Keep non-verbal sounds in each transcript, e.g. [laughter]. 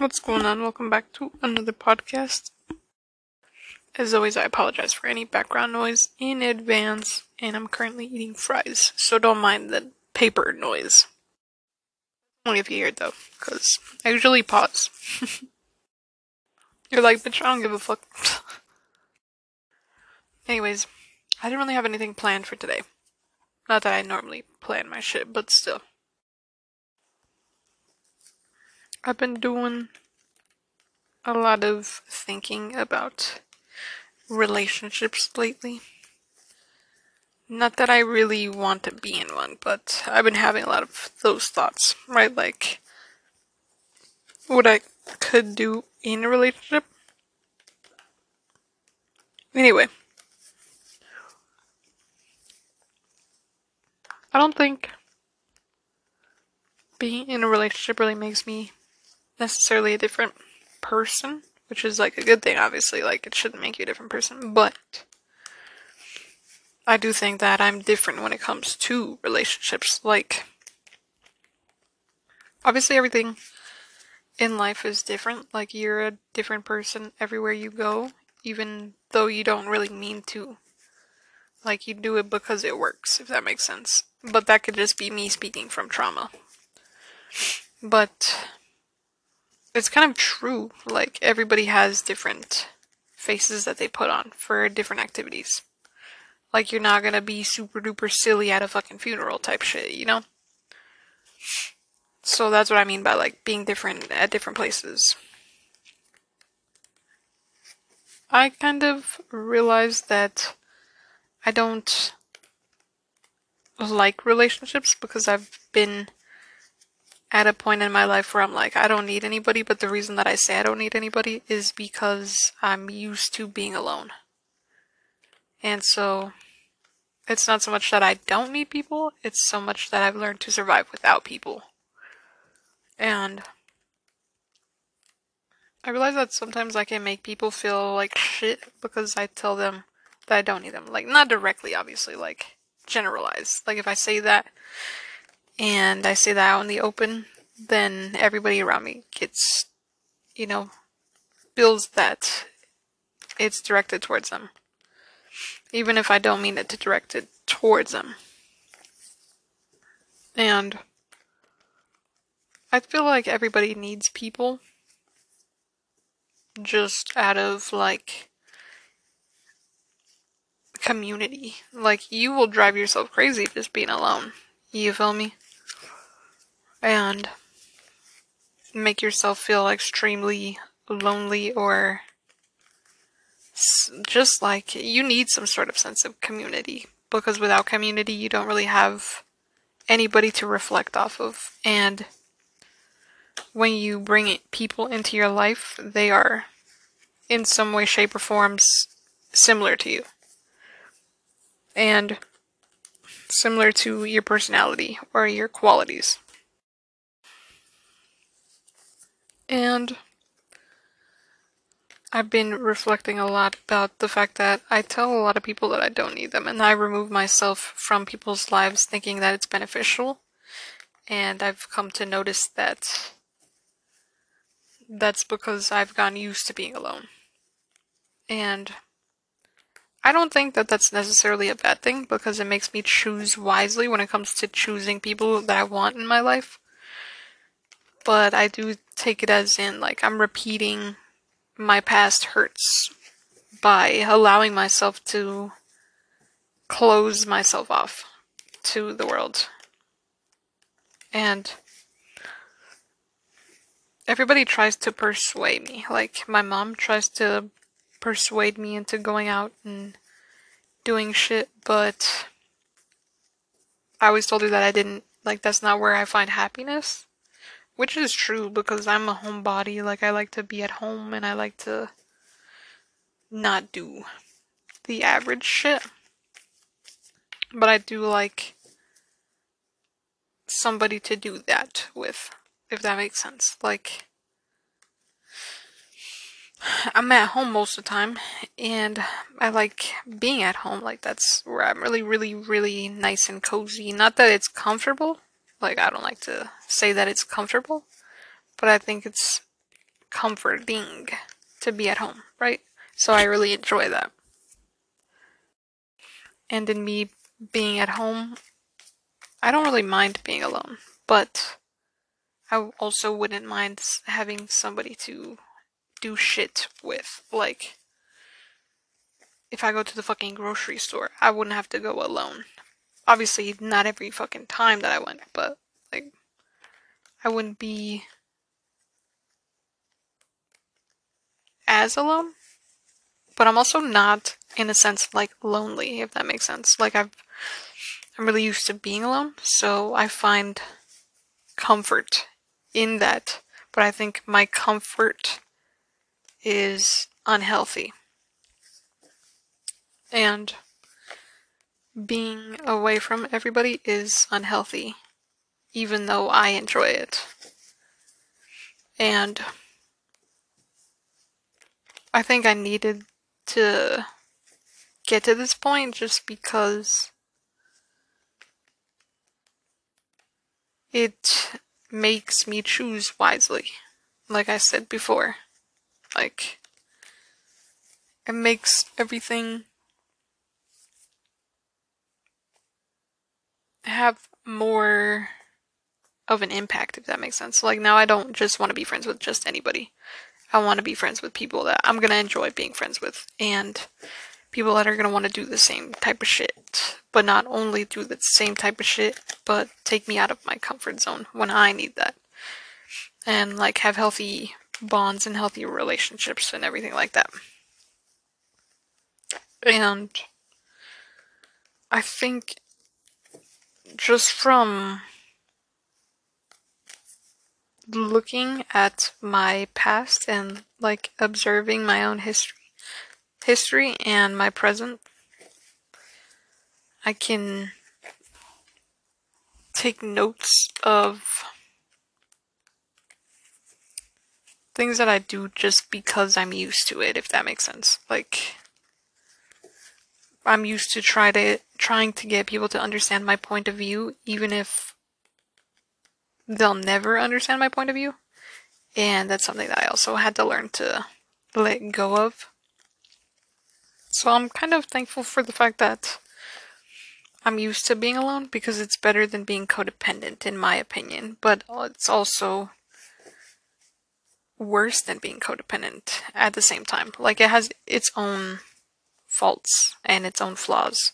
What's going on? Welcome back to another podcast. As always, I apologize for any background noise in advance, and I'm currently eating fries, so don't mind the paper noise. Only if you hear it though, because I usually pause. [laughs] You're like, bitch, I don't give a fuck. [laughs] Anyways, I didn't really have anything planned for today. Not that I normally plan my shit, but still. I've been doing a lot of thinking about relationships lately. Not that I really want to be in one, but I've been having a lot of those thoughts, right? Like, what I could do in a relationship. Anyway, I don't think being in a relationship really makes me necessarily a different person, which is like a good thing, obviously. Like, it shouldn't make you a different person, but I do think that I'm different when it comes to relationships. Like, obviously, everything in life is different. Like, you're a different person everywhere you go, even though you don't really mean to. Like, you do it because it works, if that makes sense. But that could just be me speaking from trauma. But it's kind of true. Like everybody has different faces that they put on for different activities. Like you're not gonna be super duper silly at a fucking funeral type shit, you know? So that's what I mean by like being different at different places. I kind of realized that I don't like relationships because I've been at a point in my life where I'm like, I don't need anybody, but the reason that I say I don't need anybody is because I'm used to being alone. And so it's not so much that I don't need people, it's so much that I've learned to survive without people. And I realize that sometimes I can make people feel like shit because I tell them that I don't need them. Like, not directly, obviously, like, generalized. Like, if I say that, and I say that out in the open, then everybody around me gets, you know, feels that it's directed towards them. Even if I don't mean it to direct it towards them. And I feel like everybody needs people just out of like community. Like you will drive yourself crazy just being alone. You feel me? And make yourself feel extremely lonely or just like you need some sort of sense of community because without community you don't really have anybody to reflect off of. And when you bring people into your life they are in some way shape or forms similar to you. And similar to your personality or your qualities And I've been reflecting a lot about the fact that I tell a lot of people that I don't need them, and I remove myself from people's lives thinking that it's beneficial. And I've come to notice that that's because I've gotten used to being alone. And I don't think that that's necessarily a bad thing because it makes me choose wisely when it comes to choosing people that I want in my life but I do take it as in like I'm repeating my past hurts by allowing myself to close myself off to the world. And everybody tries to persuade me. Like my mom tries to persuade me into going out and doing shit, but I always told her that I didn't like that's not where I find happiness. Which is true because I'm a homebody. Like, I like to be at home and I like to not do the average shit. But I do like somebody to do that with, if that makes sense. Like, I'm at home most of the time and I like being at home. Like, that's where I'm really, really, really nice and cozy. Not that it's comfortable like, I don't like to say that it's comfortable, but I think it's comforting to be at home, right? So I really enjoy that. And in me being at home, I don't really mind being alone, but I also wouldn't mind having somebody to do shit with. Like, if I go to the fucking grocery store, I wouldn't have to go alone. Obviously, not every fucking time that I went, but, like, I wouldn't be as alone. But I'm also not, in a sense, like, lonely, if that makes sense. Like, I've, I'm really used to being alone, so I find comfort in that. But I think my comfort is unhealthy. And being away from everybody is unhealthy, even though I enjoy it. And I think I needed to get to this point just because it makes me choose wisely, like I said before. Like, it makes everything have more of an impact, if that makes sense. Like, now I don't just want to be friends with just anybody. I want to be friends with people that I'm going to enjoy being friends with, and people that are going to want to do the same type of shit. But not only do the same type of shit, but take me out of my comfort zone when I need that. And, like, have healthy bonds and healthy relationships and everything like that. And I think just from looking at my past and like observing my own history history and my present I can take notes of things that I do just because I'm used to it, if that makes sense. Like, I'm used to try to trying to get people to understand my point of view, even if they'll never understand my point of view. And that's something that I also had to learn to let go of. So I'm kind of thankful for the fact that I'm used to being alone because it's better than being codependent, in my opinion. But it's also worse than being codependent at the same time. Like it has its own faults and its own flaws.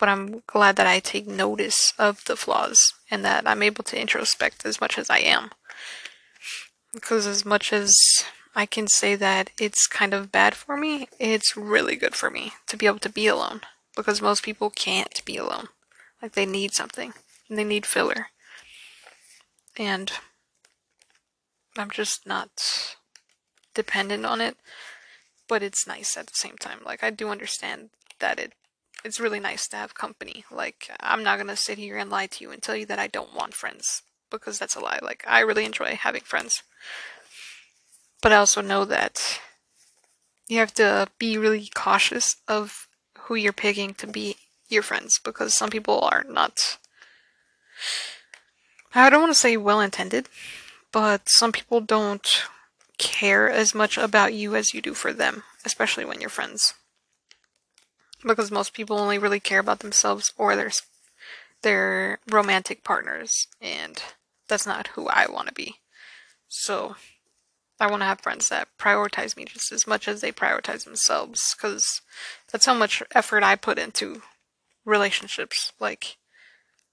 But I'm glad that I take notice of the flaws and that I'm able to introspect as much as I am. Because as much as I can say that it's kind of bad for me, it's really good for me to be able to be alone. Because most people can't be alone. Like they need something. And they need filler. And I'm just not dependent on it, but it's nice at the same time. Like I do understand that it it's really nice to have company. Like I'm not to sit here and lie to you and tell you that I don't want friends because that's a lie. Like I really enjoy having friends. But I also know that you have to be really cautious of who you're picking to be your friends because some people are not I don't want to say well intended, but some people don't care as much about you as you do for them, especially when you're friends. Because most people only really care about themselves or their their romantic partners, and that's not who I want to be. So, I want to have friends that prioritize me just as much as they prioritize themselves, because that's how much effort I put into relationships, like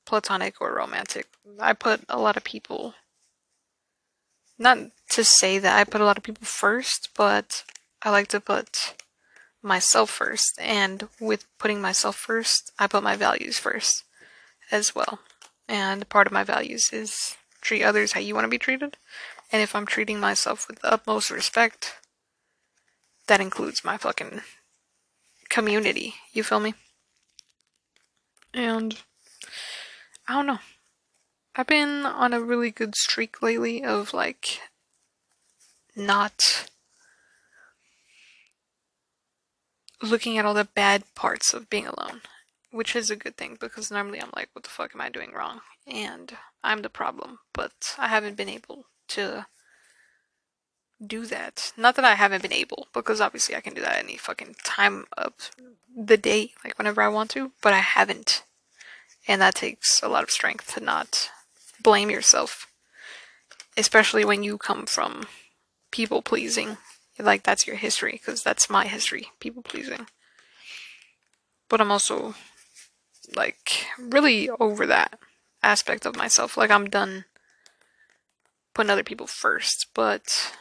platonic or romantic. I put a lot of people not to say that I put a lot of people first, but I like to put myself first. And with putting myself first, I put my values first as well. And part of my values is treat others how you want to be treated. And if I'm treating myself with the utmost respect, that includes my fucking community. You feel me? And I don't know. I've been on a really good streak lately of like not looking at all the bad parts of being alone, which is a good thing because normally I'm like, what the fuck am I doing wrong? And I'm the problem, but I haven't been able to do that. Not that I haven't been able, because obviously I can do that any fucking time of the day, like whenever I want to, but I haven't. And that takes a lot of strength to not blame yourself. Especially when you come from people pleasing. Like that's your history, because that's my history, people pleasing. But I'm also like really over that aspect of myself. Like I'm done putting other people first, but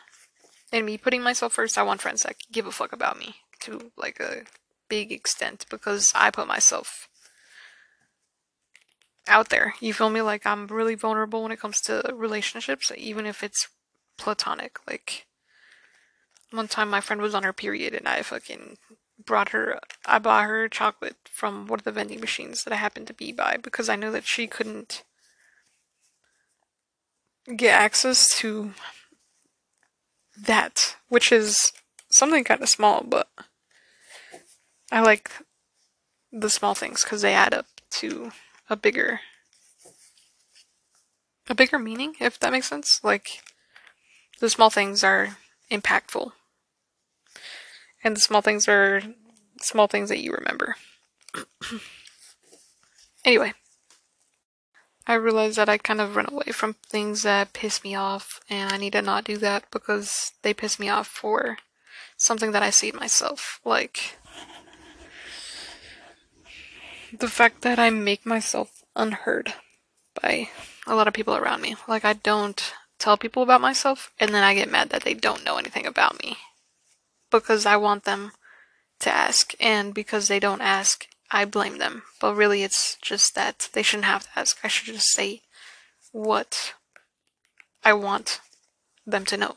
in me putting myself first, I want friends that give a fuck about me to like a big extent because I put myself out there. You feel me? Like I'm really vulnerable when it comes to relationships, even if it's platonic. Like one time my friend was on her period and I fucking brought her I bought her chocolate from one of the vending machines that I happened to be by because I knew that she couldn't get access to that, which is something kind of small, but I like the small things because they add up to a bigger a bigger meaning if that makes sense? Like the small things are impactful. And the small things are small things that you remember. [clears throat] Anyway I realized that I kind of run away from things that piss me off, and I need to not do that because they piss me off for something that I see myself. Like, the fact that I make myself unheard by a lot of people around me. Like, I don't tell people about myself, and then I get mad that they don't know anything about me because I want them to ask, and because they don't ask, I blame them. But really, it's just that they shouldn't have to ask. I should just say what I want them to know.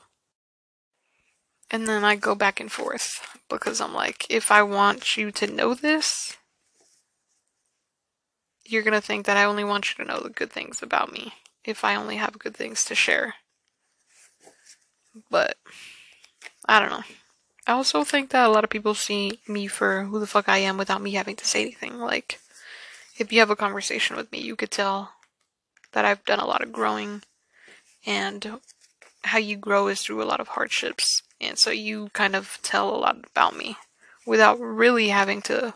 And then I go back and forth because I'm like, if I want you to know this, you're gonna think that I only want you to know the good things about me if I only have good things to share. But I don't know. I also think that a lot of people see me for who the fuck I am without me having to say anything. Like, if you have a conversation with me, you could tell that I've done a lot of growing, and how you grow is through a lot of hardships. And so you kind of tell a lot about me without really having to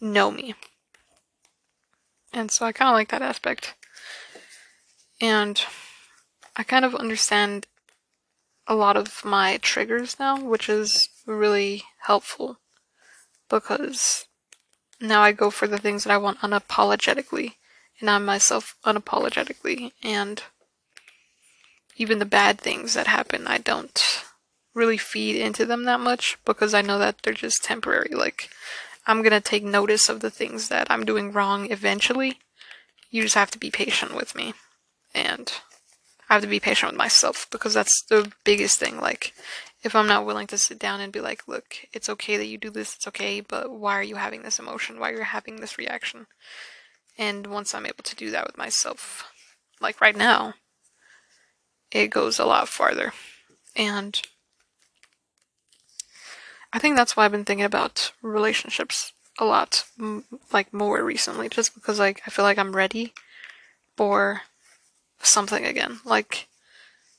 know me. And so I kind of like that aspect. And I kind of understand a lot of my triggers now, which is really helpful because now I go for the things that I want unapologetically and I'm myself unapologetically and even the bad things that happen I don't really feed into them that much because I know that they're just temporary like I'm to take notice of the things that I'm doing wrong eventually you just have to be patient with me and I have to be patient with myself because that's the biggest thing. Like, if I'm not willing to sit down and be like, look, it's okay that you do this, it's okay, but why are you having this emotion? Why are you having this reaction? And once I'm able to do that with myself, like right now, it goes a lot farther. And I think that's why I've been thinking about relationships a lot, like more recently, just because like I feel like I'm ready for something again. Like,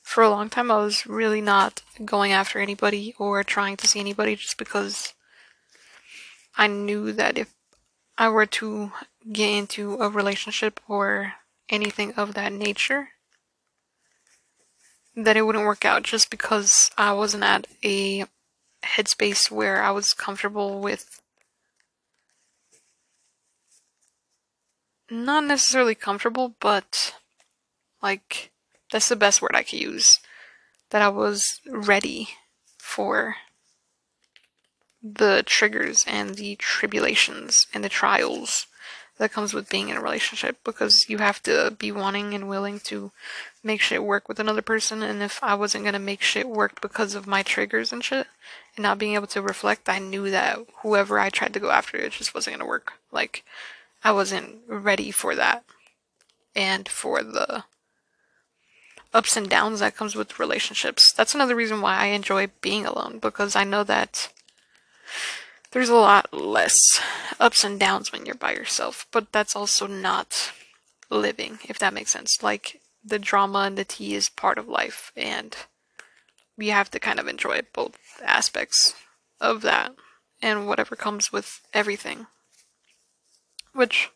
for a long time, I was really not going after anybody or trying to see anybody just because I knew that if I were to get into a relationship or anything of that nature, that it wouldn't work out just because I wasn't at a headspace where I was comfortable with not necessarily comfortable, but like, that's the best word I could use. That I was ready for the triggers and the tribulations and the trials that comes with being in a relationship because you have to be wanting and willing to make shit work with another person and if I wasn't gonna make shit work because of my triggers and shit and not being able to reflect, I knew that whoever I tried to go after it just wasn't gonna work. Like I wasn't ready for that. And for the ups and downs that comes with relationships. That's another reason why I enjoy being alone because I know that there's a lot less ups and downs when you're by yourself, but that's also not living, if that makes sense. Like the drama and the tea is part of life and you have to kind of enjoy both aspects of that and whatever comes with everything. Which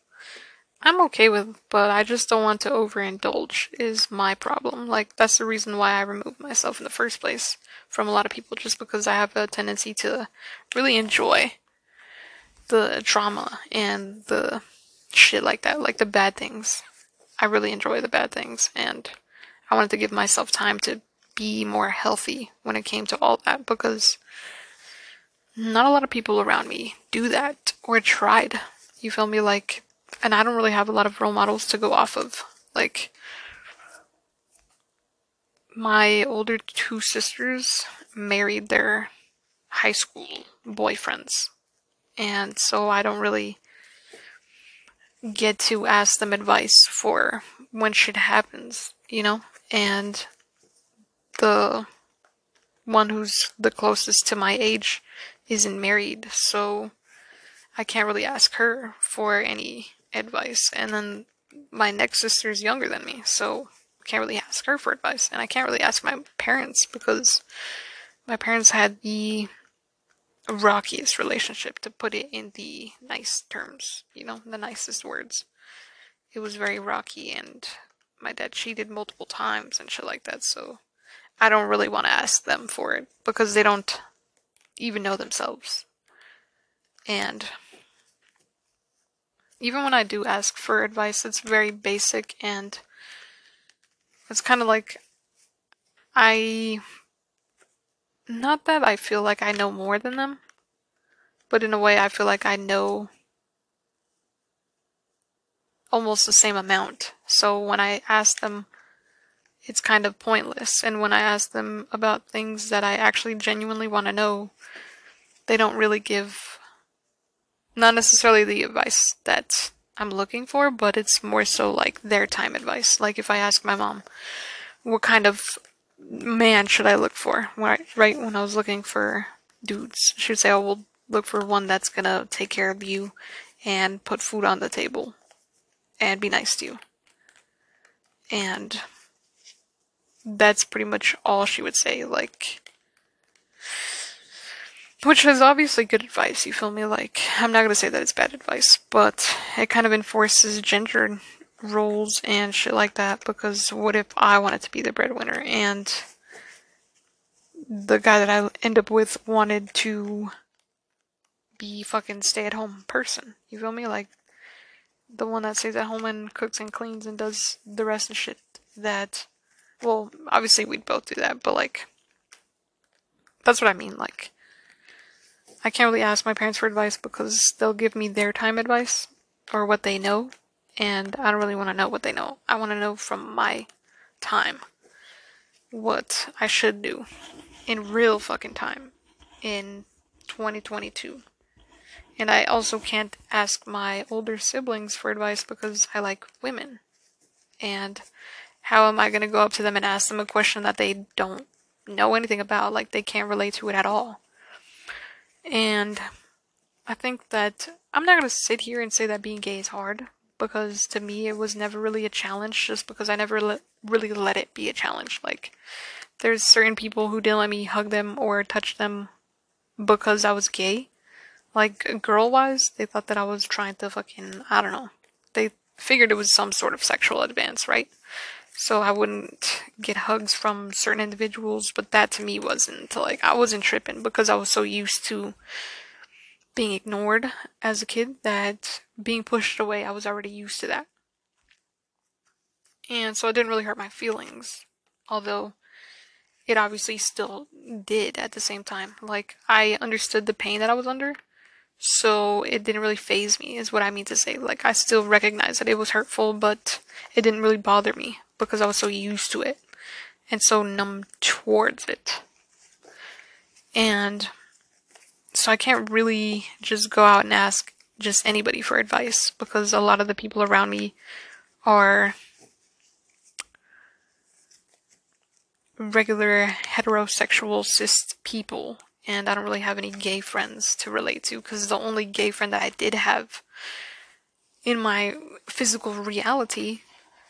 I'm okay with, but I just don't want to overindulge, is my problem. Like, that's the reason why I removed myself in the first place from a lot of people, just because I have a tendency to really enjoy the drama and the shit like that, like the bad things. I really enjoy the bad things, and I wanted to give myself time to be more healthy when it came to all that because not a lot of people around me do that or tried. You feel me? Like, and I don't really have a lot of role models to go off of. Like, my older two sisters married their high school boyfriends. And so I don't really get to ask them advice for when shit happens, you know? And the one who's the closest to my age isn't married, so I can't really ask her for any advice. And then my next sister is younger than me, so I can't really ask her for advice. And I can't really ask my parents because my parents had the rockiest relationship, to put it in the nice terms, you know, the nicest words. It was very rocky, and my dad cheated multiple times and shit like that, so I don't really want to ask them for it because they don't even know themselves. And even when I do ask for advice, it's very basic and it's kind of like I. Not that I feel like I know more than them, but in a way I feel like I know almost the same amount. So when I ask them it's kind of pointless. And when I ask them about things that I actually genuinely want to know, they don't really give not necessarily the advice that I'm looking for, but it's more so like their time advice. Like if I ask my mom, what kind of man should I look for? Right, when I was looking for dudes, she would say, "Oh, we'll look for one that's gonna take care of you and put food on the table and be nice to you." And that's pretty much all she would say. Like, which is obviously good advice, you feel me? Like, I'm not gonna say that it's bad advice, but it kind of enforces gender roles and shit like that because what if I wanted to be the breadwinner and the guy that I end up with wanted to be fucking stay at home person? You feel me? Like, the one that stays at home and cooks and cleans and does the rest of shit that well, obviously we'd both do that, but like, that's what I mean. Like, I can't really ask my parents for advice because they'll give me their time advice or what they know, and I don't really want to know what they know. I want to know from my time what I should do in real fucking time in 2022. And I also can't ask my older siblings for advice because I like women. And how am I going to go up to them and ask them a question that they don't know anything about? Like, they can't relate to it at all. And I think that I'm not going to sit here and say that being gay is hard because to me it was never really a challenge just because I never le- really let it be a challenge. Like, there's certain people who didn't let me hug them or touch them because I was gay. Like, girl wise, they thought that I was trying to fucking, I don't know. They figured it was some sort of sexual advance, right? So I wouldn't get hugs from certain individuals, but that to me wasn't like I wasn't tripping because I was so used to being ignored as a kid that being pushed away, I was already used to that. And so it didn't really hurt my feelings, although it obviously still did at the same time. Like I understood the pain that I was under, so it didn't really phase me, is what I mean to say. Like I still recognize that it was hurtful, but it didn't really bother me because I was so used to it and so numb towards it. And so I can't really just go out and ask just anybody for advice because a lot of the people around me are regular heterosexual cis people and I don't really have any gay friends to relate to because the only gay friend that I did have in my physical reality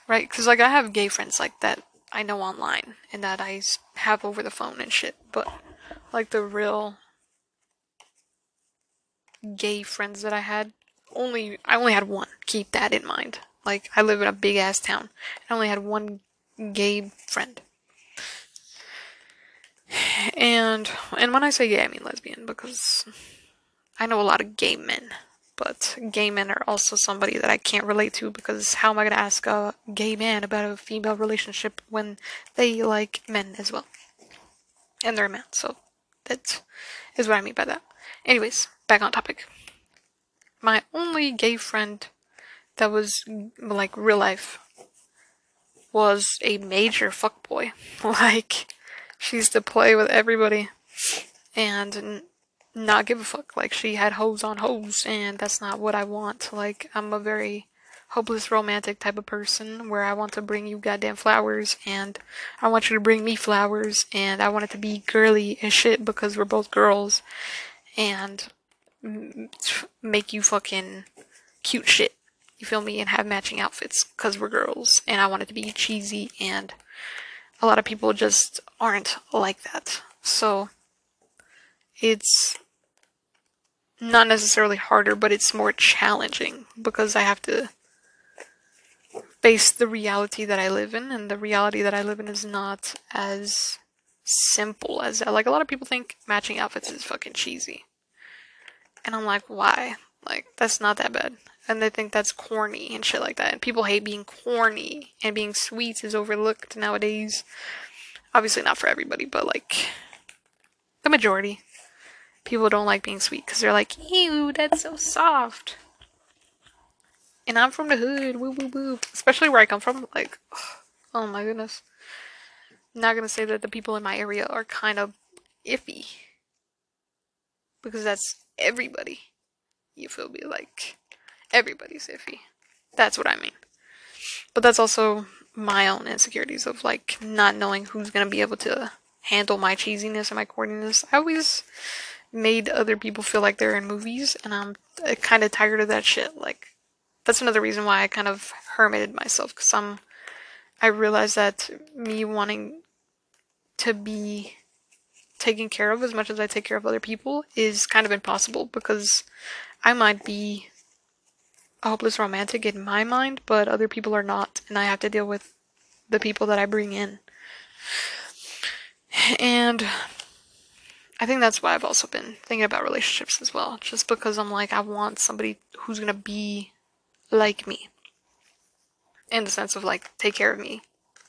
right? Because like I have gay friends like that I know online and that I have over the phone and shit, but like the real gay friends that I had, only I only had one. Keep that in mind. Like I live in a big ass town. I only had one gay friend. [sighs] And and when I say gay, I mean lesbian because I know a lot of gay men, but gay men are also somebody that I can't relate to because how am I going to ask a gay man about a female relationship when they like men as well? And they're a man, so that is what I mean by that. Anyways, back on topic. My only gay friend that was like real life was a major fuckboy. [laughs] Like, she used to play with everybody and not give a fuck. Like, she had hoes on hoes, and that's not what I want. Like, I'm a very hopeless romantic type of person where I want to bring you goddamn flowers and I want you to bring me flowers and I want it to be girly as shit because we're both girls and make you fucking cute shit. You feel me? And have matching outfits because we're girls and I want it to be cheesy and a lot of people just aren't like that. So it's not necessarily harder, but it's more challenging because I have to face the reality that I live in, and the reality that I live in is not as simple as that. Like, a lot of people think matching outfits is fucking cheesy. And I'm like, why? Like, that's not that bad. And they think that's corny and shit like that. And people hate being corny, and being sweet is overlooked nowadays. Obviously, not for everybody, but like, the majority. People don't like being sweet because they're like, ew, that's so soft. And I'm from the hood, woo woo woo. Especially where I come from, like, oh my goodness. I'm not gonna say that the people in my area are kind of iffy. Because that's everybody. You feel me? Like, everybody's iffy. That's what I mean. But that's also my own insecurities of, like, not knowing who's gonna be able to handle my cheesiness and my corniness. I always made other people feel like they're in movies, and I'm uh, kind of tired of that shit. Like, that's another reason why I kind of hermited myself because I'm I realized that me wanting to be taken care of as much as I take care of other people is kind of impossible because I might be a hopeless romantic in my mind, but other people are not, and I have to deal with the people that I bring in. And I think that's why I've also been thinking about relationships as well, just because I'm like, I want somebody who's gonna be like me. In the sense of like take care of me.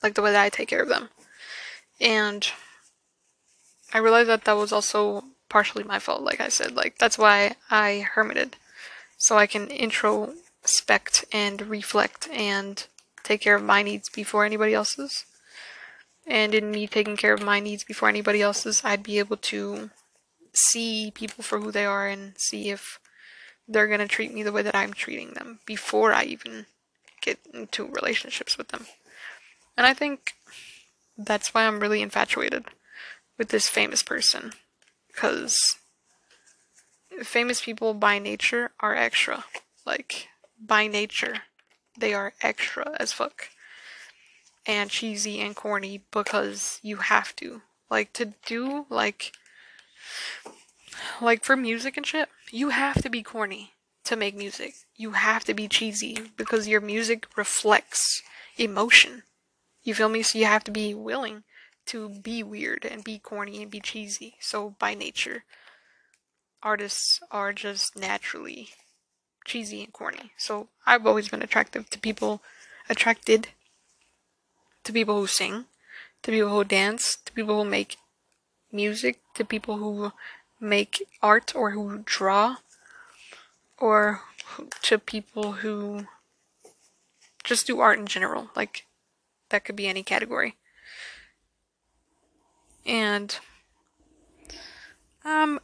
Like the way that I take care of them. And I realized that that was also partially my fault, like I said. Like that's why I hermited. So I can introspect and reflect and take care of my needs before anybody else's. And in me taking care of my needs before anybody else's, I'd be able to see people for who they are and see if they're going to treat me the way that I'm treating them before I even get into relationships with them. And I think that's why I'm really infatuated with this famous person. Because famous people by nature are extra. Like, by nature, they are extra as fuck. And cheesy and corny because you have to. Like, to do, like, like for music and shit, you have to be corny to make music. You have to be cheesy because your music reflects emotion. You feel me? So you have to be willing to be weird and be corny and be cheesy. So by nature, artists are just naturally cheesy and corny. So I've always been attractive to people attracted to people who sing, to people who dance, to people who make music, to people who make art or who draw or to people who just do art in general. Like, that could be any category. And I'm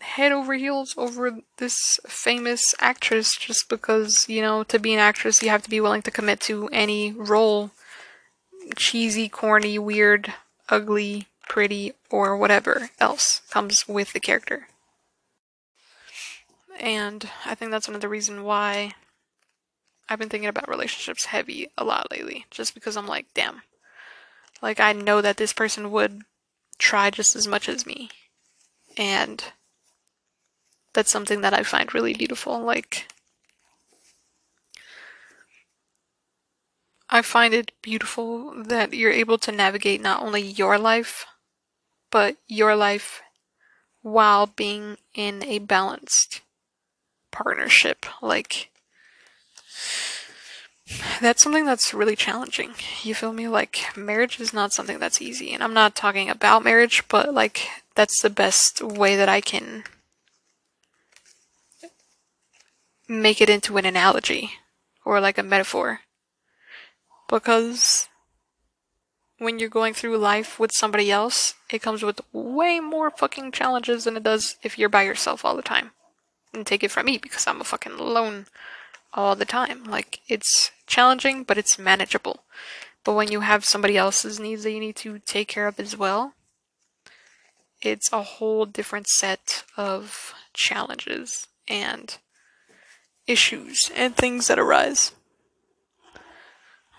head over heels over this famous actress just because, you know, to be an actress you have to be willing to commit to any role. Cheesy, corny, weird, ugly, pretty, or whatever else comes with the character. And I think that's another reason why I've been thinking about relationships heavy a lot lately. Just because I'm like, damn, Like, I know that this person would try just as much as me. And that's something that I find really beautiful. Like, I find it beautiful that you're able to navigate not only your life, but your life while being in a balanced partnership. Like, that's something that's really challenging. You feel me? Like, marriage is not something that's easy. And I'm not talking about marriage, but like, that's the best way that I can make it into an analogy or like a metaphor. Because when you're going through life with somebody else, it comes with way more fucking challenges than it does if you're by yourself all the time. And take it from me because I'm a fucking alone all the time. Like, it's challenging, but it's manageable. But when you have somebody else's needs that you need to take care of as well, it's a whole different set of challenges and issues and things that arise.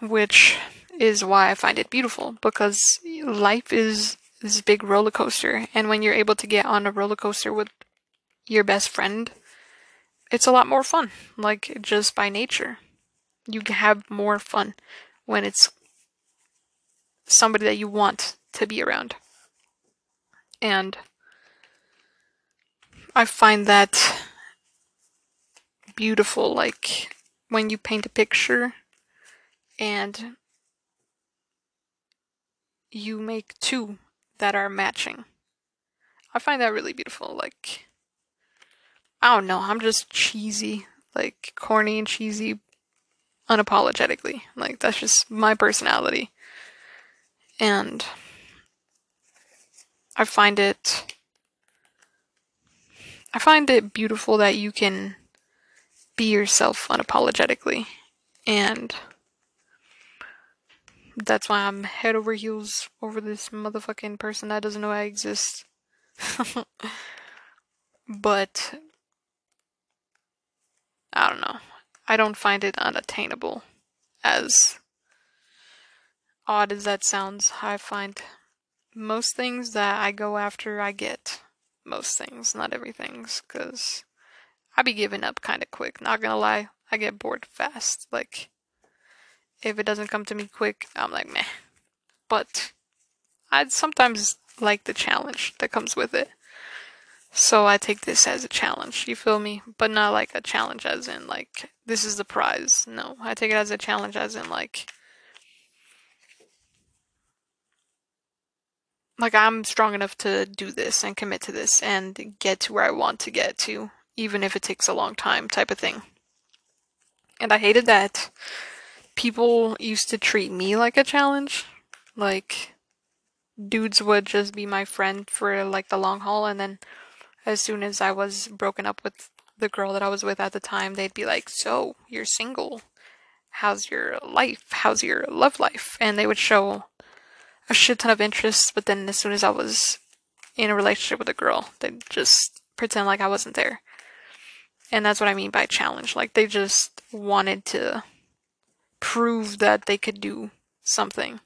Which is why I find it beautiful because life is this big roller coaster, and when you're able to get on a roller coaster with your best friend, it's a lot more fun. Like just by nature, you have more fun when it's somebody that you want to be around. And I find that beautiful. Like when you paint a picture and you make two that are matching. I find that really beautiful. Like, I don't know, I'm just cheesy, like corny and cheesy unapologetically. Like, that's just my personality. And I find it. I find it beautiful that you can be yourself unapologetically. And that's why I'm head over heels over this motherfucking person that doesn't know I exist. [laughs] but I don't know. I don't find it unattainable. As odd as that sounds, I find most things that I go after, I get. Most things, not everything's, because I be giving up kind of quick. Not gonna lie, I get bored fast. Like, if it doesn't come to me quick, I'm like, meh. But I'd sometimes like the challenge that comes with it. So I take this as a challenge, you feel me? But not like a challenge as in like this is the prize. No, I take it as a challenge as in like like I'm strong enough to do this and commit to this and get to where I want to get to, even if it takes a long time type of thing. And I hated that people used to treat me like a challenge. Like, dudes would just be my friend for like the long haul, and then as soon as I was broken up with the girl that I was with at the time, they'd be like, So, you're single. How's your life? How's your love life? And they would show a shit ton of interest, but then as soon as I was in a relationship with a girl, they'd just pretend like I wasn't there. And that's what I mean by challenge. Like, they just wanted to prove that they could do something.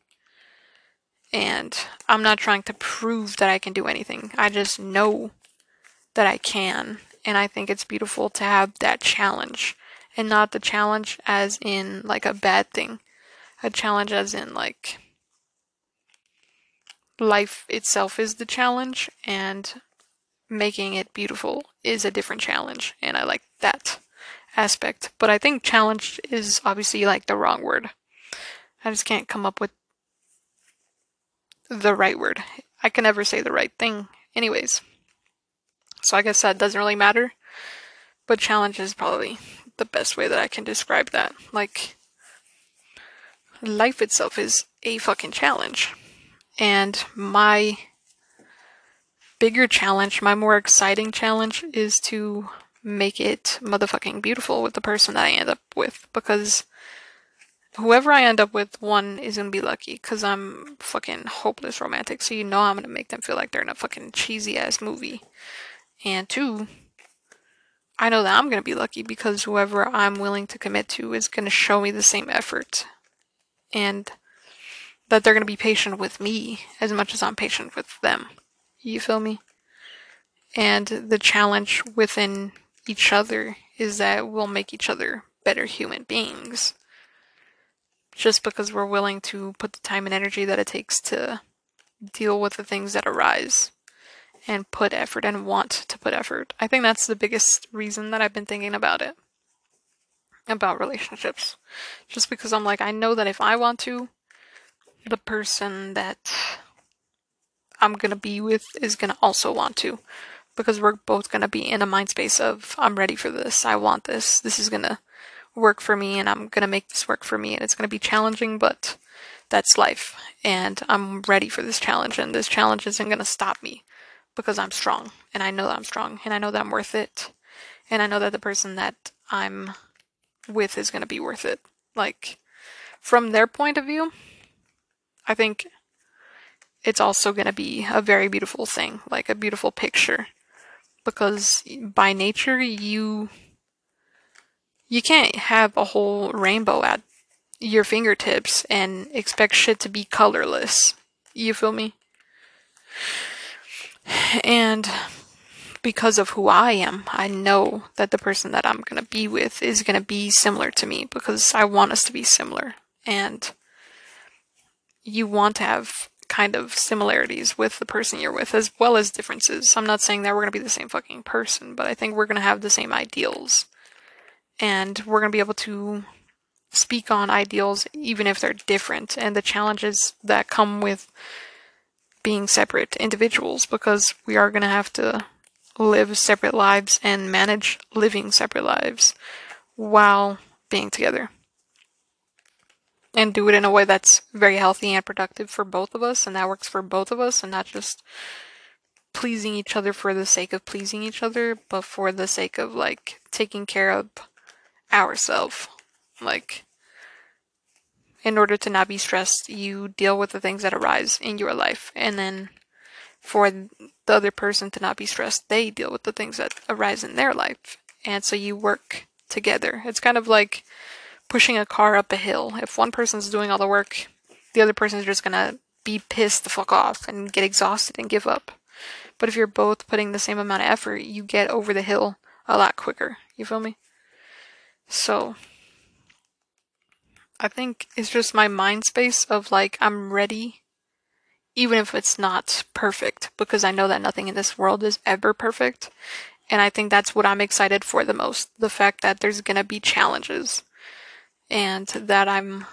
And I'm not trying to prove that I can do anything. I just know that I can. And I think it's beautiful to have that challenge. And not the challenge as in like a bad thing. A challenge as in like life itself is the challenge and making it beautiful is a different challenge. And I like that aspect. But I think challenge is obviously like the wrong word. I just can't come up with the right word. I can never say the right thing, anyways. So I guess that doesn't really matter. But challenge is probably the best way that I can describe that. Like, life itself is a fucking challenge. And my bigger challenge, my more exciting challenge, is to make it motherfucking beautiful with the person that I end up with because whoever I end up with, one is gonna be lucky because I'm fucking hopeless romantic, so you know I'm gonna make them feel like they're in a fucking cheesy ass movie. And two, I know that I'm gonna be lucky because whoever I'm willing to commit to is gonna show me the same effort. And that they're to be patient with me as much as I'm patient with them. You feel me? And the challenge within each other is that we'll make each other better human beings. Just because we're willing to put the time and energy that it takes to deal with the things that arise and put effort and want to put effort. I think that's the biggest reason that I've been thinking about it. About relationships. Just because I'm like, I know that if I want to, the person that I'm gonna be with is gonna also want to. Because we're both gonna be in a mind space of, I'm ready for this, I want this, this is gonna work for me, and I'm gonna make this work for me, and it's gonna be challenging, but that's life. And I'm ready for this challenge, and this challenge isn't gonna stop me because I'm strong, and I know that I'm strong, and I know that I'm worth it, and I know that the person that I'm with is gonna be worth it. Like, from their point of view, I think it's also going to be a very beautiful thing, like a beautiful picture. Because by nature, you you can't have a whole rainbow at your fingertips and expect shit to be colorless. You feel me? And because of who I am, I know that the person that I'm going to be with is going to be similar to me because I want us to be similar. And you want to have kind of similarities with the person you're with as well as differences. I'm not saying that we're going to be the same fucking person, but I think we're going to have the same ideals. And we're going to be able to speak on ideals even if they're different and the challenges that come with being separate individuals because we are going to have to live separate lives and manage living separate lives while being together and do it in a way that's very healthy and productive for both of us and that works for both of us and not just pleasing each other for the sake of pleasing each other but for the sake of like taking care of ourselves like in order to not be stressed you deal with the things that arise in your life and then for the other person to not be stressed they deal with the things that arise in their life. And so you work together. It's kind of like pushing a car up a hill. If one person's doing all the work, the other person's just gonna be pissed the fuck off and get exhausted and give up. But if you're both putting the same amount of effort, you get over the hill a lot quicker. You feel me? So, I think it's just my mind space of like, I'm ready, even if it's not perfect, because I know that nothing in this world is ever perfect. And I think that's what I'm excited for the most the fact that there's gonna be challenges and that I'm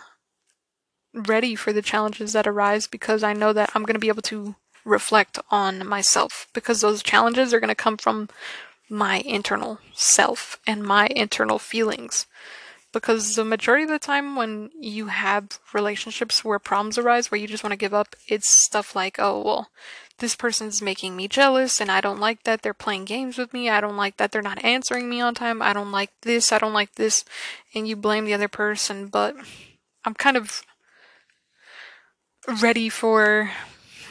ready for the challenges that arise because I know that I'm going to be able to reflect on myself because those challenges are going to come from my internal self and my internal feelings. Because the majority of the time, when you have relationships where problems arise, where you just want to give up, it's stuff like, oh, well, this person's making me jealous and I don't like that they're playing games with me. I don't like that they're not answering me on time. I don't like this. I don't like this. And you blame the other person, but I'm kind of ready for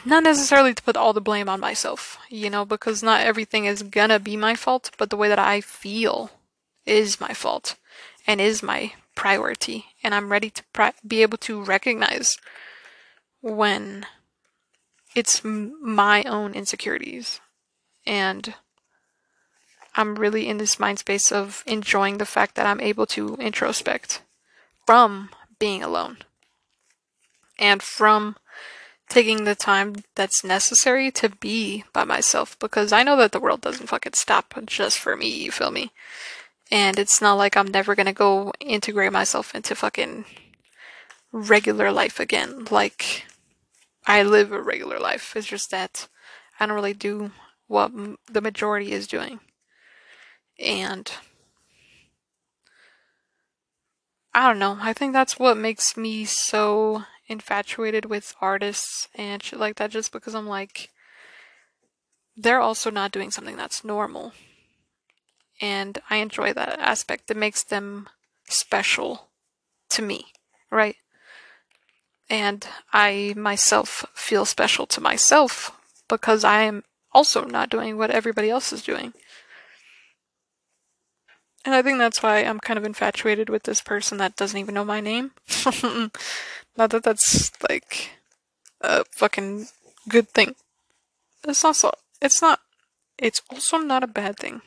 not necessarily to put all the blame on myself, you know, because not everything is gonna be my fault, but the way that I feel is my fault and is my priority. And I'm ready to pri- be able to recognize when it's my own insecurities. And I'm really in this mind space of enjoying the fact that I'm able to introspect from being alone and from taking the time that's necessary to be by myself because I know that the world doesn't fucking stop just for me, you feel me? And it's not like I'm never gonna go integrate myself into fucking regular life again. Like, I live a regular life. It's just that I don't really do what m- the majority is doing. And I don't know. I think that's what makes me so infatuated with artists and shit like that, just because I'm like, they're also not doing something that's normal and I enjoy that aspect. It makes them special to me, right? And I myself feel special to myself because I am also not doing what everybody else is doing. And I think that's why I'm kind of infatuated with this person that doesn't even know my name. [laughs] not that that's like a fucking good thing. It's also it's not it's also not a bad thing.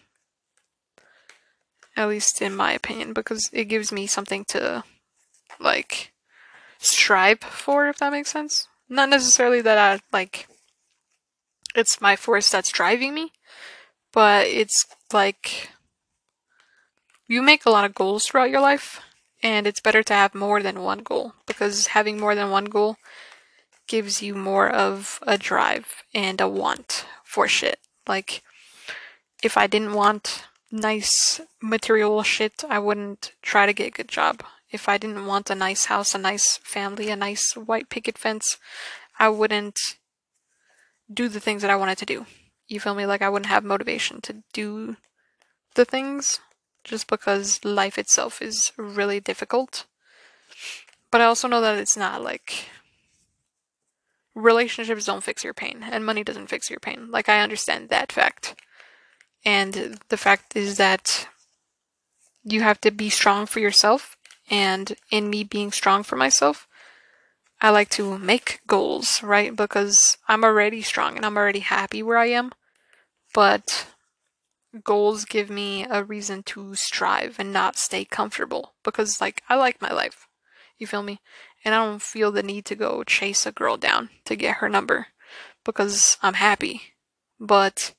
At least in my opinion, because it gives me something to like strive for, if that makes sense. Not necessarily that I like it's my force that's driving me, but it's like you make a lot of goals throughout your life, and it's better to have more than one goal because having more than one goal gives you more of a drive and a want for shit. Like, if I didn't want nice material shit, I wouldn't try to get a good job. If I didn't want a nice house, a nice family, a nice white picket fence, I wouldn't do the things that I wanted to do. You feel me? Like, I wouldn't have motivation to do the things just because life itself is really difficult. But I also know that it's not like relationships don't fix your pain and money doesn't fix your pain. Like I understand that fact. And the fact is that you have to be strong for yourself and in me being strong for myself, I like to make goals, right? Because I'm already strong and I'm already happy where I am. But goals give me a reason to strive and not stay comfortable because like I like my life. You feel me? And I don't feel the need to go chase a girl down to get her number because I'm happy. But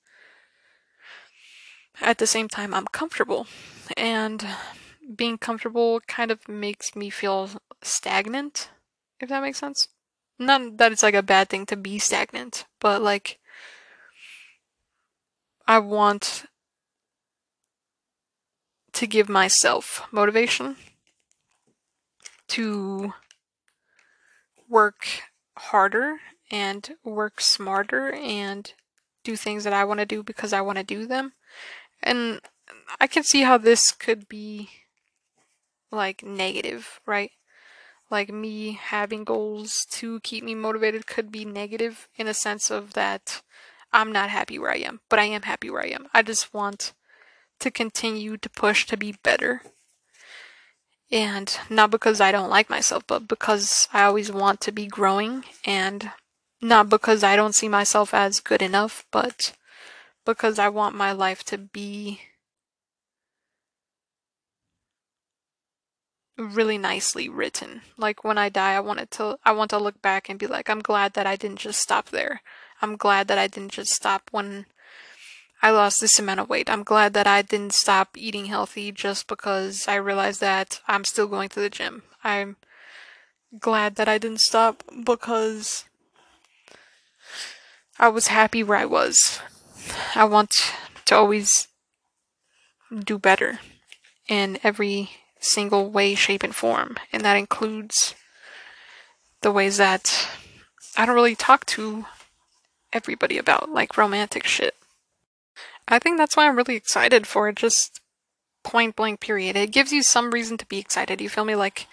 at the same time I'm comfortable. And being comfortable kind of makes me feel stagnant, if that makes sense. Not that it's like a bad thing to be stagnant, but like I want to give myself motivation to work harder and work smarter and do things that I want to do because I want to do them. And I can see how this could be like negative, right? Like me having goals to keep me motivated could be negative in a sense of that I'm not happy where I am, but I am happy where I am. I just want to continue to push to be better. And not because I don't like myself, but because I always want to be growing. And not because I don't see myself as good enough, but because I want my life to be really nicely written. Like when I die, I want it to I want to look back and be like, I'm glad that I didn't just stop there. I'm glad that I didn't just stop when I lost this amount of weight. I'm glad that I didn't stop eating healthy just because I realized that I'm still going to the gym. I'm glad that I didn't stop because I was happy where I was. I want to always do better in every single way, shape, and form. And that includes the ways that I don't really talk to everybody about, like romantic shit. I think that's why I'm really excited for it, just point blank period. It gives you some reason to be excited. You feel me? Like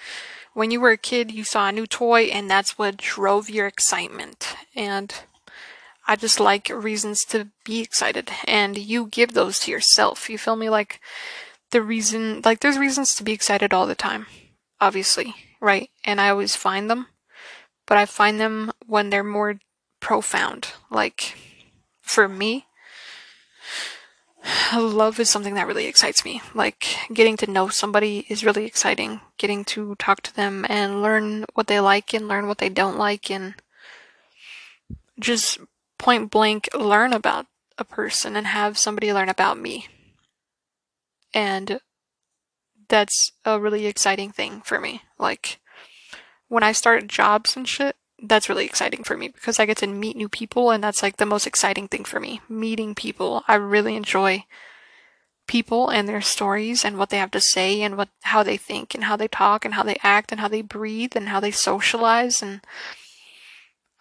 when you were a kid, you saw a new toy, and that's what drove your excitement. And I just like reasons to be excited, and you give those to yourself. You feel me? Like the reason, like there's reasons to be excited all the time, obviously, right? And I always find them, but I find them when they're more profound. Like for me, love is something that really excites me. Like getting to know somebody is really exciting. Getting to talk to them and learn what they like and learn what they don't like and just point blank learn about a person and have somebody learn about me. And that's a really exciting thing for me. Like when I start jobs and shit, that's really exciting for me because I get to meet new people and that's like the most exciting thing for me. Meeting people. I really enjoy people and their stories and what they have to say and what how they think and how they talk and how they act and how they breathe and how they socialize and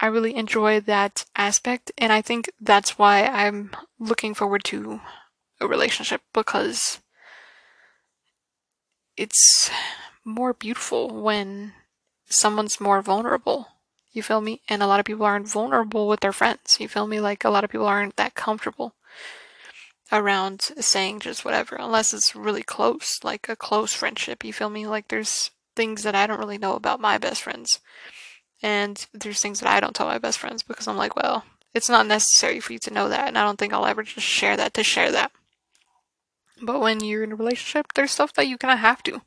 I really enjoy that aspect and I think that's why I'm looking forward to a relationship because it's more beautiful when someone's more vulnerable you feel me? And a lot of people aren't vulnerable with their friends. You feel me? Like a lot of people aren't that comfortable around saying just whatever, unless it's really close, like a close friendship. You feel me? Like there's things that I don't really know about my best friends. And there's things that I don't tell my best friends because I'm like, well, it's not necessary for you to know that, and I don't think I'll ever just share that to share that. But when you're in a relationship, there's stuff that you kind of have to.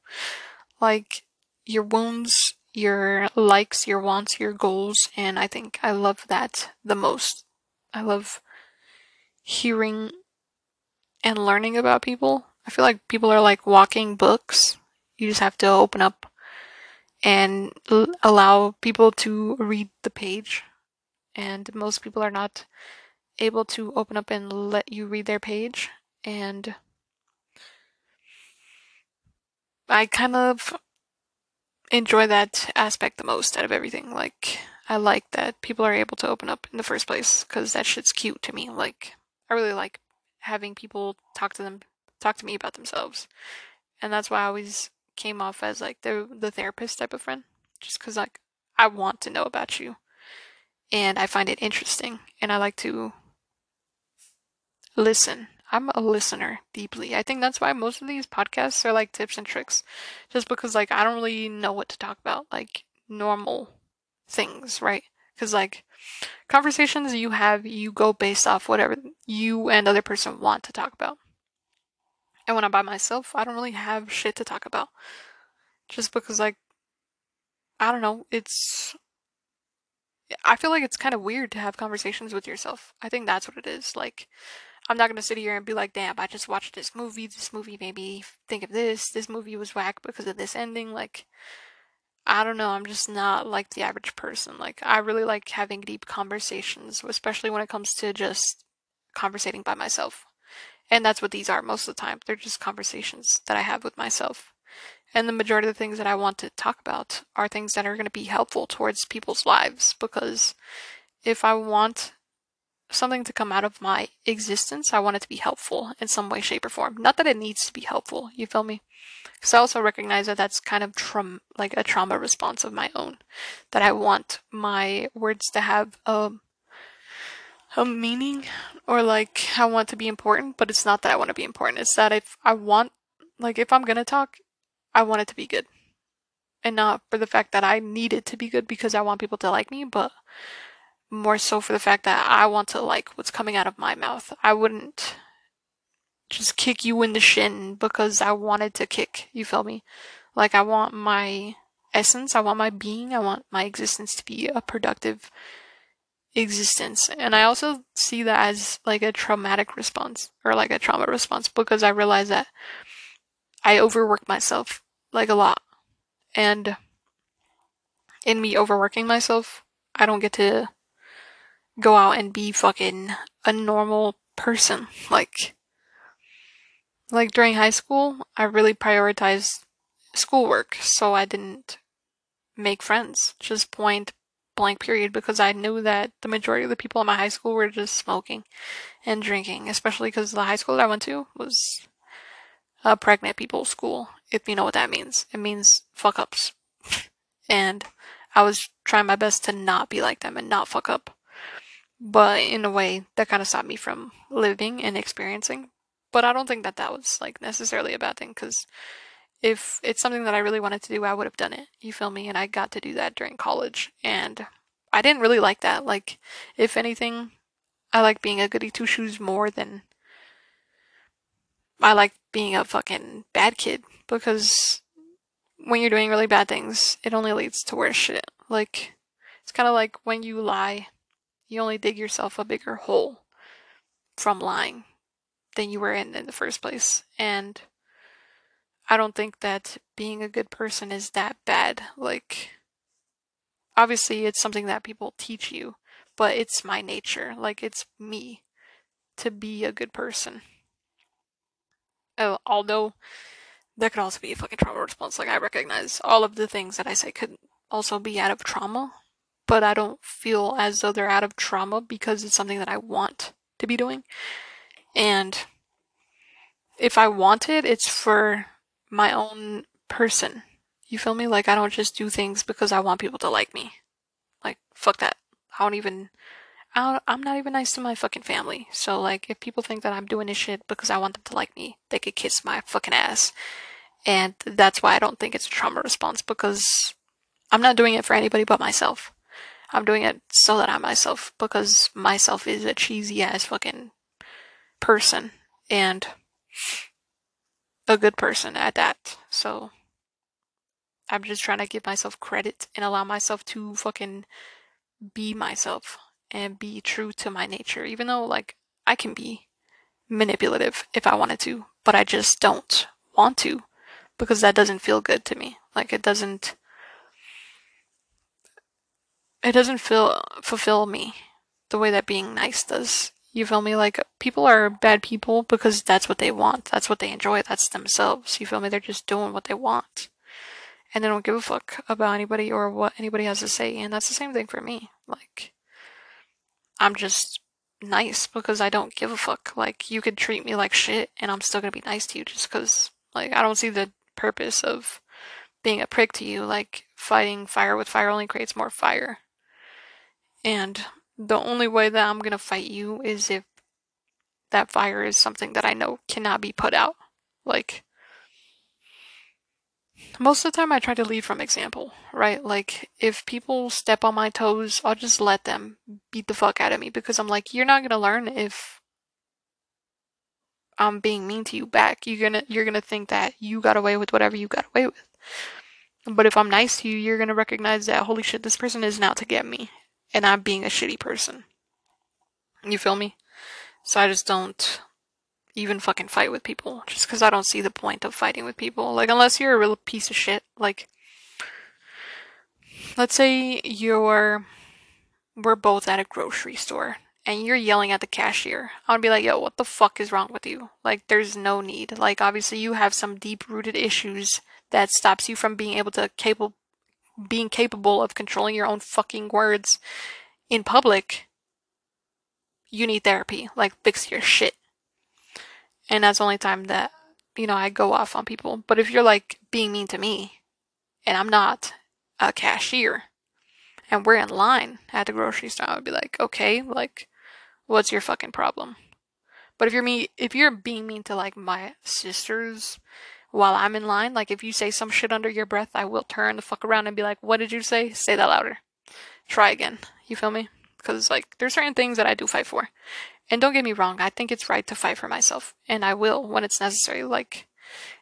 Like your wounds, your likes, your wants, your goals, and I think I love that the most. I love hearing and learning about people. I feel like people are like walking books. You just have to open up and l- allow people to read the page. And most people are not able to open up and let you read their page. And I kind of enjoy that aspect the most out of everything. Like, I like that people are able to open up in the first place because that shit's cute to me. Like, I really like having people talk to them, talk to me about themselves, and that's why I always came off as like the the therapist type of friend, just because like I want to know about you, and I find it interesting, and I like to listen. I'm a listener deeply. I think that's why most of these podcasts are like tips and tricks, just because like I don't really know what to talk about, like normal things, right? Because like conversations you have, you go based off whatever you and other person want to talk about. And when I'm by myself, I don't really have shit to talk about. Just because, like, I don't know, it's. I feel like it's kind of weird to have conversations with yourself. I think that's what it is. Like, I'm not gonna sit here and be like, damn, I just watched this movie. This movie made me think of this. This movie was whack because of this ending. Like, I don't know. I'm just not like the average person. Like, I really like having deep conversations, especially when it comes to just conversating by myself. And that's what these are most of the time. They're just conversations that I have with myself. And the majority of the things that I want to talk about are things that are going to be helpful towards people's lives. Because if I want something to come out of my existence, I want it to be helpful in some way, shape, or form. Not that it needs to be helpful, you feel me? Because I also recognize that that's kind of trauma, like a trauma response of my own. That I want my words to have a, a meaning, or like I want to be important, but it's not that I want to be important. It's that if I want, like, if I'm gonna talk, I want it to be good. And not for the fact that I need it to be good because I want people to like me, but more so for the fact that I want to like what's coming out of my mouth. I wouldn't just kick you in the shin because I wanted to kick. You feel me? Like I want my essence, I want my being, I want my existence to be a productive existence. And I also see that as like a traumatic response or like a trauma response because I realize that I overwork myself like a lot. And in me overworking myself, I don't get to go out and be fucking a normal person. Like, like during high school, I really prioritized schoolwork, so I didn't make friends. Just point blank period because I knew that the majority of the people in my high school were just smoking and drinking, especially because the high school that I went to was a pregnant people's school, if you know what that means. It means fuck ups. [laughs] and I was trying my best to not be like them and not fuck up but in a way that kind of stopped me from living and experiencing. But I don't think that that was like necessarily a bad thing because if it's something that I really wanted to do, I would have done it. You feel me? And I got to do that during college, and I didn't really like that. Like, if anything, I like being a goody two shoes more than I like being a fucking bad kid because when you're doing really bad things, it only leads to worse shit. Like, it's kind of like when you lie you only dig yourself a bigger hole from lying than you were in in the first place. And I don't think that being a good person is that bad. Like, obviously, it's something that people teach you, but it's my nature. Like, it's me to be a good person. Oh, although that could also be a fucking trauma response. Like, I recognize all of the things that I say could also be out of trauma, but I don't feel as though they're out of trauma because it's something that I want to be doing. And if I want it, it's for my own person. You feel me? Like, I don't just do things because I want people to like me. Like, fuck that. I don't even. I am not even nice to my fucking family. So, like, if people think that I'm doing this shit because I want them to like me, they could kiss my fucking ass. And that's why I don't think it's a trauma response because I'm not doing it for anybody but myself. I'm doing it so that I'm myself because myself is a cheesy ass fucking person and a good person at that. So I'm just trying to give myself credit and allow myself to fucking be myself and be true to my nature, even though like I can be manipulative if I wanted to, but I just don't want to because that doesn't feel good to me. Like it doesn't it doesn't feel fulfill me the way that being nice does. You feel me? Like people are bad people because that's what they want. That's what they enjoy. That's themselves. You feel me? They're just doing what they want. And they don't give a fuck about anybody or what anybody has to say. And that's the same thing for me. Like I'm just nice because I don't give a fuck. Like you could treat me like shit and I'm still gonna be nice to you just because like I don't see the purpose of being a prick to you. Like fighting fire with fire only creates more fire. And the only way that I'm gonna fight you is if that fire is something that I know cannot be put out. Like, most of the time I try to lead from example, right? Like, if people step on my toes, I'll just let them beat the fuck out of me because I'm like, you're not gonna learn if I'm being mean to you back. You're gonna you're gonna think that you got away with whatever you got away with. But if I'm nice to you, you're gonna recognize that holy shit, this person is out to get me and I'm being a shitty person. You feel me? So I just don't even fucking fight with people just because I don't see the point of fighting with people. Like, unless you're a real piece of shit. Like, let's say you're, we're both at a grocery store and you're yelling at the cashier. I would be like, yo, what the fuck is wrong with you? Like, there's no need. Like, obviously, you have some deep rooted issues that stops you from being able to capable being capable of controlling your own fucking words in public, you need therapy. Like, fix your shit. And that's the only time that, you know, I go off on people. But if you're like being mean to me, and I'm not a cashier, and we're in line at the grocery store, I would be like, okay, like, what's your fucking problem? But if you're me, if you're being mean to like my sisters while I'm in line. Like if you say some shit under your breath, I will turn the fuck around and be like, "What did you say? Say that louder. Try again." You feel me? Because like there's certain things that I do fight for, and don't get me wrong, I think it's right to fight for myself, and I will when it's necessary. Like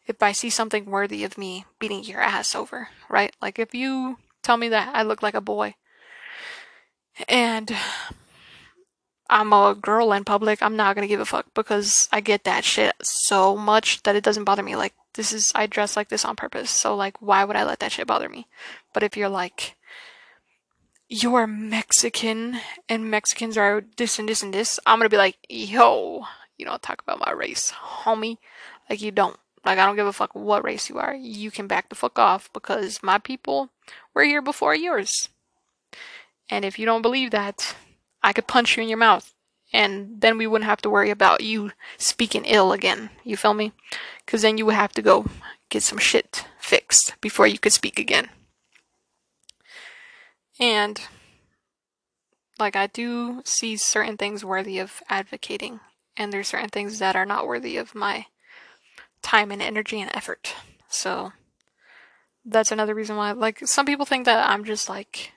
if I see something worthy of me beating your ass over, right? Like if you tell me that I look like a boy, and I'm a girl in public, I'm not gonna give a fuck because I get that shit so much that it doesn't bother me. Like this is I dress like this on purpose. So like why would I let that shit bother me? But if you're like you're Mexican and Mexicans are this and this and this, I'm gonna be like, yo, you don't talk about my race, homie. Like you don't. Like I don't give a fuck what race you are. You can back the fuck off because my people were here before yours. And if you don't believe that, I could punch you in your mouth and then we wouldn't have to worry about you speaking ill again. You feel me? Because then you would have to go get some shit fixed before you could speak again. And, like, I do see certain things worthy of advocating, and there's certain things that are not worthy of my time and energy and effort. So, that's another reason why, like, some people think that I'm just like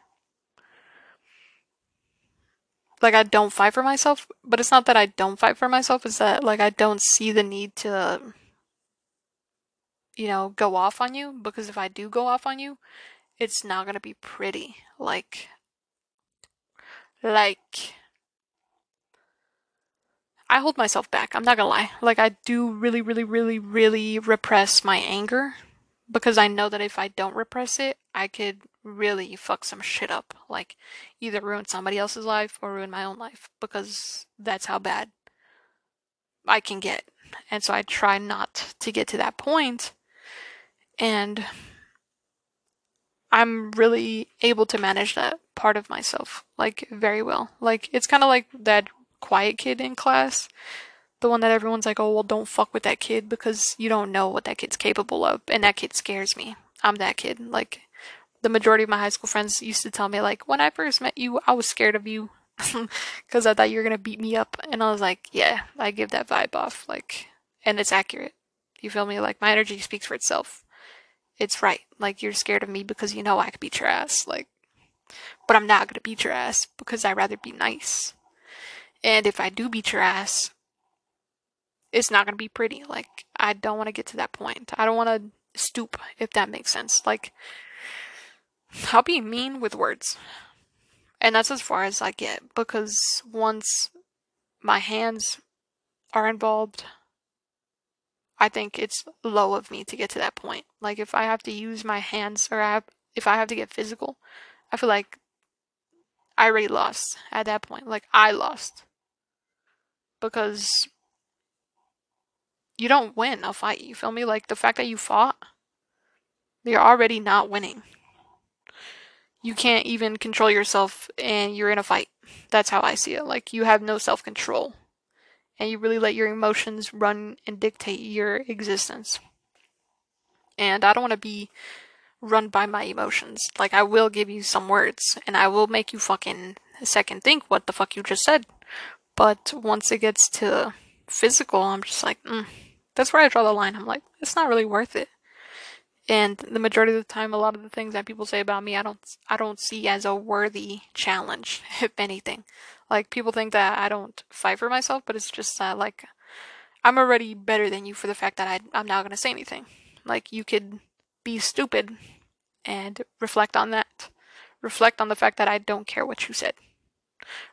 like I don't fight for myself, but it's not that I don't fight for myself, it's that like I don't see the need to you know, go off on you because if I do go off on you, it's not going to be pretty. Like like I hold myself back. I'm not going to lie. Like I do really really really really repress my anger because I know that if I don't repress it, I could really fuck some shit up. Like, either ruin somebody else's life or ruin my own life because that's how bad I can get. And so I try not to get to that point. And I'm really able to manage that part of myself, like, very well. Like, it's kind of like that quiet kid in class the one that everyone's like, oh, well, don't fuck with that kid because you don't know what that kid's capable of. And that kid scares me. I'm that kid. Like, the majority of my high school friends used to tell me, like, when I first met you, I was scared of you [laughs] because I thought you were going to beat me up. And I was like, yeah, I give that vibe off. Like, and it's accurate. You feel me? Like, my energy speaks for itself. It's right. Like, you're scared of me because you know I could beat your ass. Like, But I'm not gonna beat your ass because I'd rather be nice. And if I do beat your ass, it's not gonna be pretty. Like, I don't wanna get to that point. I don't wanna stoop, if that makes sense. Like, I'll be mean with words. And that's as far as I get because once my hands are involved, I think it's low of me to get to that point. Like if I have to use my hands or I have, if I have to get physical, I feel like I already lost at that point. Like I lost. Because you don't win a fight, you feel me? Like the fact that you fought, you're already not winning. You can't even control yourself and you're in a fight. That's how I see it. Like you have no self control and you really let your emotions run and dictate your existence. And I don't want to be run by my emotions. Like, I will give you some words, and I will make you fucking second think what the fuck you just said. But once it gets to physical, I'm just like, mm. that's where I draw the line. I'm like, it's not really worth it. And the majority of the time, a lot of the things that people say about me, I don't, I don't see as a worthy challenge, [laughs] if anything. Like people think that I don't fight for myself, but it's just that like I'm already better than you for the fact that I, I'm not gonna say anything. Like you could be stupid and reflect on that. Reflect on the fact that I don't care what you said.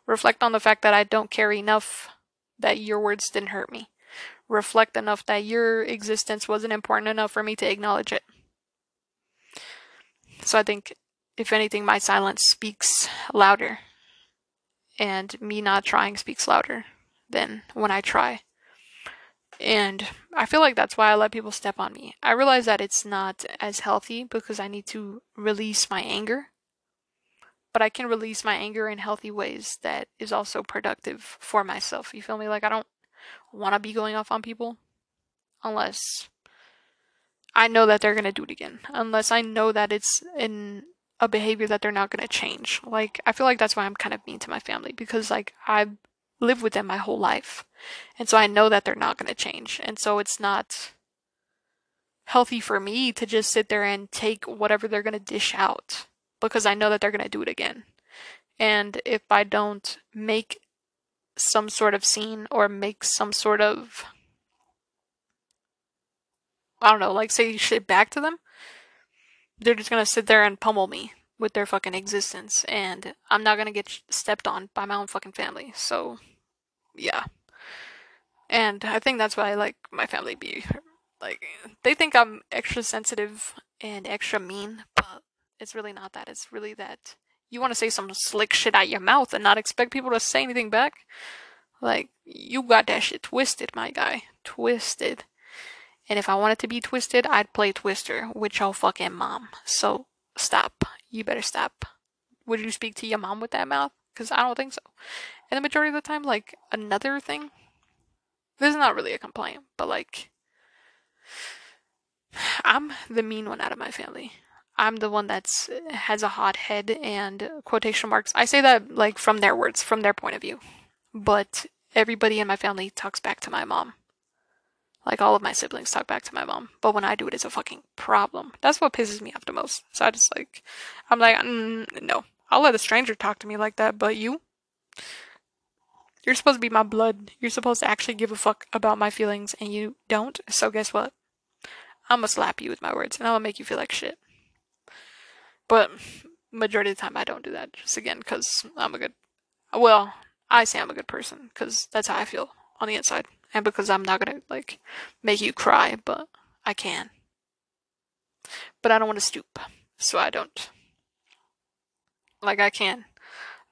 Reflect on the fact that I don't care enough that your words didn't hurt me. Reflect enough that your existence wasn't important enough for me to acknowledge it. So I think, if anything, my silence speaks louder and me not trying speaks louder than when I try. And I feel like that's why I let people step on me. I realize that it's not as healthy because I need to release my anger. But I can release my anger in healthy ways that is also productive for myself. You feel me? Like I don't want to be going off on people unless I know that they're going to do it again. Unless I know that it's in a behavior that they're not going to change. Like, I feel like that's why I'm kind of mean to my family because, like, I've lived with them my whole life. And so I know that they're not going to change. And so it's not healthy for me to just sit there and take whatever they're going to dish out because I know that they're going to do it again. And if I don't make some sort of scene or make some sort of I don't know, like say shit back to them, they're just gonna sit there and pummel me with their fucking existence, and I'm not gonna get stepped on by my own fucking family. So, yeah. And I think that's why I like my family be like they think I'm extra sensitive and extra mean, but it's really not that. It's really that you want to say some slick shit out your mouth and not expect people to say anything back. Like you got that shit twisted, my guy, twisted. And if I wanted to be twisted, I'd play Twister with your fucking mom. So stop. You better stop. Would you speak to your mom with that mouth? Because I don't think so. And the majority of the time, like, another thing, this is not really a complaint, but like, I'm the mean one out of my family. I'm the one that's uh, has a hot head and quotation marks. I say that like from their words, from their point of view. But everybody in my family talks back to my mom. Like all of my siblings talk back to my mom, but when I do it, it's a fucking problem. That's what pisses me off the most. So I just like, I'm like, mm, no, I'll let a stranger talk to me like that, but you, you're supposed to be my blood. You're supposed to actually give a fuck about my feelings, and you don't. So guess what? I'm gonna slap you with my words, and I'm gonna make you feel like shit. But majority of the time, I don't do that. Just again, because I'm a good. Well, I say I'm a good person, because that's how I feel on the inside and because I'm not gonna like make you cry, but I can. But I don't want to stoop, so I don't. Like I can.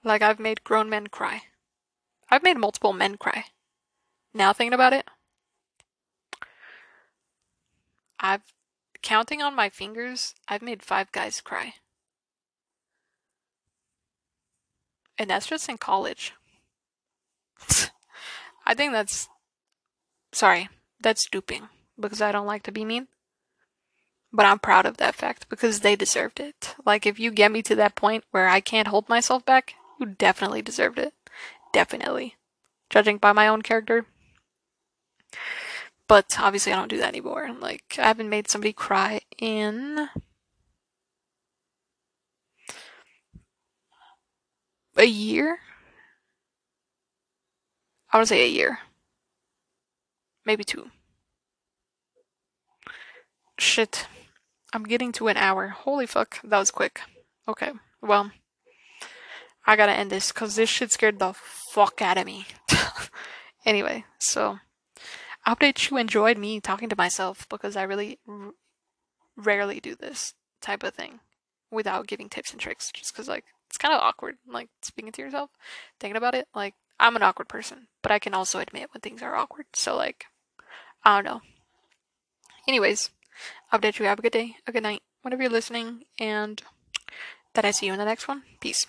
Like I've made grown men cry. I've made multiple men cry. Now thinking about it, I've counting on my fingers, I've made five guys cry. And that's just in college. [laughs] I think that's Sorry, that's stooping because I don't like to be mean. But I'm proud of that fact because they deserved it. Like, if you get me to that point where I can't hold myself back, you definitely deserved it. Definitely. Judging by my own character. But obviously, I don't do that anymore. Like, I haven't made somebody cry in. a year. I would say a year. Maybe two. Shit. I'm getting to an hour. Holy fuck, that was quick. Okay, well, I gotta end this because this shit scared the fuck out of me. [laughs] anyway, so I hope that you enjoyed me talking to myself because I really r- rarely do this type of thing without giving tips and tricks just because, like, it's kind of awkward, like, speaking to yourself, thinking about it. Like, I'm an awkward person, but I can also admit when things are awkward. So, like, I don't know. Anyways, that you have a good day, a good night, whenever you're listening, and that I see you in the next one. Peace.